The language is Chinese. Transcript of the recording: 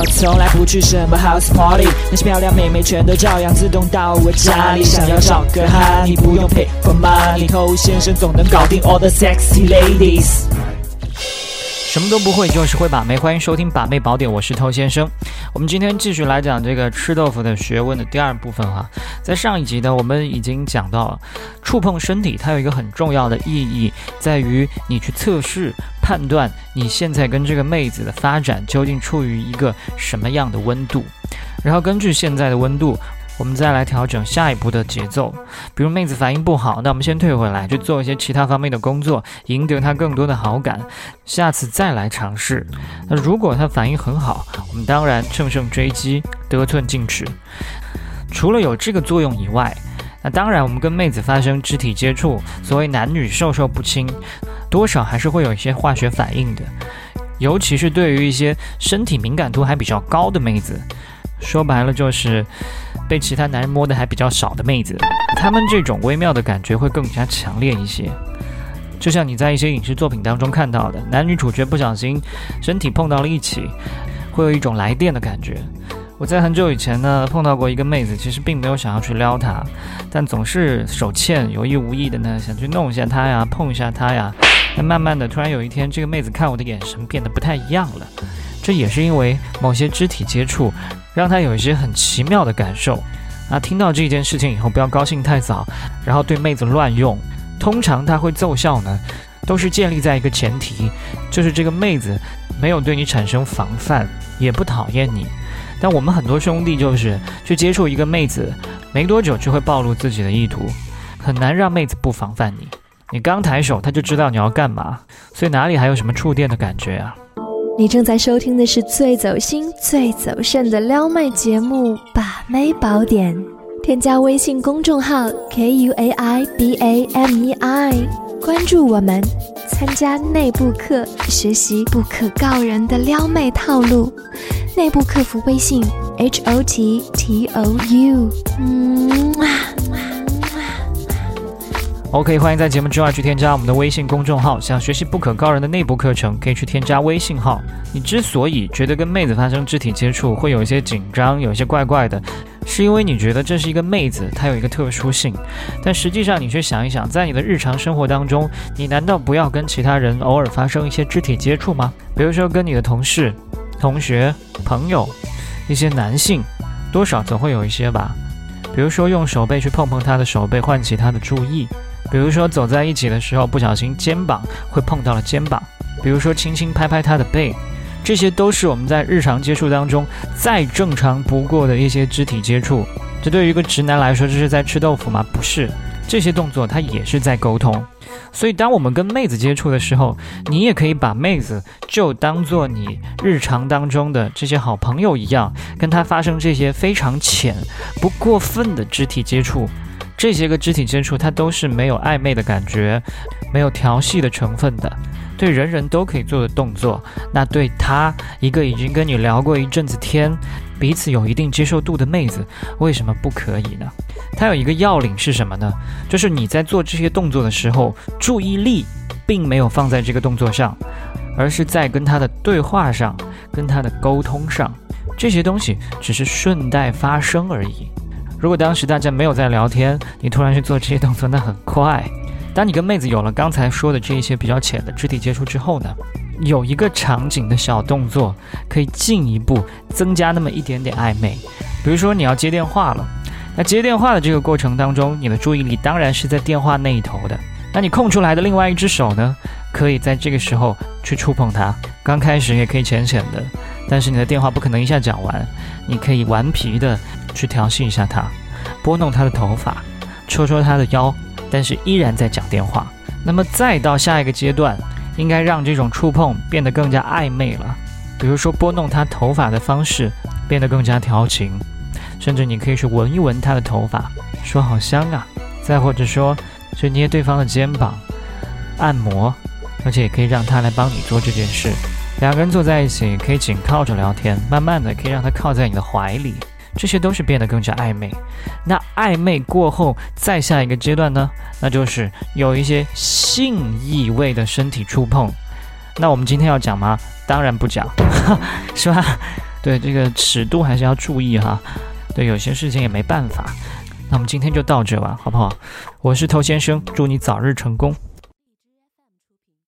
我从来不去什么 house party，那些漂亮妹妹全都照样自动到我家里。想要找个哈，你不用 pay for money，偷先生总能搞定 all the sexy ladies。什么都不会，就是会把妹。欢迎收听《把妹宝典》，我是偷先生。我们今天继续来讲这个吃豆腐的学问的第二部分哈。在上一集呢，我们已经讲到了触碰身体，它有一个很重要的意义，在于你去测试、判断你现在跟这个妹子的发展究竟处于一个什么样的温度，然后根据现在的温度。我们再来调整下一步的节奏，比如妹子反应不好，那我们先退回来，去做一些其他方面的工作，赢得她更多的好感，下次再来尝试。那如果她反应很好，我们当然乘胜追击，得寸进尺。除了有这个作用以外，那当然我们跟妹子发生肢体接触，所谓男女授受不亲，多少还是会有一些化学反应的，尤其是对于一些身体敏感度还比较高的妹子。说白了就是被其他男人摸的还比较少的妹子，她们这种微妙的感觉会更加强烈一些。就像你在一些影视作品当中看到的，男女主角不小心身体碰到了一起，会有一种来电的感觉。我在很久以前呢碰到过一个妹子，其实并没有想要去撩她，但总是手欠，有意无意的呢想去弄一下她呀，碰一下她呀。但慢慢的，突然有一天，这个妹子看我的眼神变得不太一样了。这也是因为某些肢体接触，让她有一些很奇妙的感受。啊，听到这件事情以后，不要高兴太早，然后对妹子乱用。通常他会奏效呢，都是建立在一个前提，就是这个妹子没有对你产生防范，也不讨厌你。但我们很多兄弟就是去接触一个妹子，没多久就会暴露自己的意图，很难让妹子不防范你。你刚抬手，她就知道你要干嘛，所以哪里还有什么触电的感觉啊？你正在收听的是最走心、最走肾的撩妹节目《把妹宝典》，添加微信公众号 k u a i b a m e i，关注我们，参加内部课，学习不可告人的撩妹套路。内部客服微信 h o t t o u，嗯。OK，欢迎在节目之外去添加我们的微信公众号。想学习不可告人的内部课程，可以去添加微信号。你之所以觉得跟妹子发生肢体接触会有一些紧张，有一些怪怪的，是因为你觉得这是一个妹子，她有一个特殊性。但实际上，你去想一想，在你的日常生活当中，你难道不要跟其他人偶尔发生一些肢体接触吗？比如说跟你的同事、同学、朋友，一些男性，多少总会有一些吧。比如说用手背去碰碰他的手背，唤起他的注意。比如说走在一起的时候，不小心肩膀会碰到了肩膀；比如说轻轻拍拍他的背，这些都是我们在日常接触当中再正常不过的一些肢体接触。这对于一个直男来说，这是在吃豆腐吗？不是，这些动作它也是在沟通。所以，当我们跟妹子接触的时候，你也可以把妹子就当做你日常当中的这些好朋友一样，跟她发生这些非常浅、不过分的肢体接触。这些个肢体接触，它都是没有暧昧的感觉，没有调戏的成分的，对人人都可以做的动作。那对他一个已经跟你聊过一阵子天，彼此有一定接受度的妹子，为什么不可以呢？它有一个要领是什么呢？就是你在做这些动作的时候，注意力并没有放在这个动作上，而是在跟他的对话上，跟他的沟通上，这些东西只是顺带发生而已。如果当时大家没有在聊天，你突然去做这些动作，那很快。当你跟妹子有了刚才说的这一些比较浅的肢体接触之后呢，有一个场景的小动作可以进一步增加那么一点点暧昧。比如说你要接电话了，那接电话的这个过程当中，你的注意力当然是在电话那一头的。那你空出来的另外一只手呢，可以在这个时候去触碰它。刚开始也可以浅浅的，但是你的电话不可能一下讲完，你可以顽皮的。去调戏一下它，拨弄他的头发，戳戳他的腰，但是依然在讲电话。那么再到下一个阶段，应该让这种触碰变得更加暧昧了。比如说拨弄他头发的方式变得更加调情，甚至你可以去闻一闻他的头发，说好香啊。再或者说去捏对方的肩膀，按摩，而且也可以让他来帮你做这件事。两个人坐在一起，可以紧靠着聊天，慢慢的可以让他靠在你的怀里。这些都是变得更加暧昧。那暧昧过后，再下一个阶段呢？那就是有一些性意味的身体触碰。那我们今天要讲吗？当然不讲，是吧？对这个尺度还是要注意哈。对，有些事情也没办法。那我们今天就到这吧，好不好？我是头先生，祝你早日成功。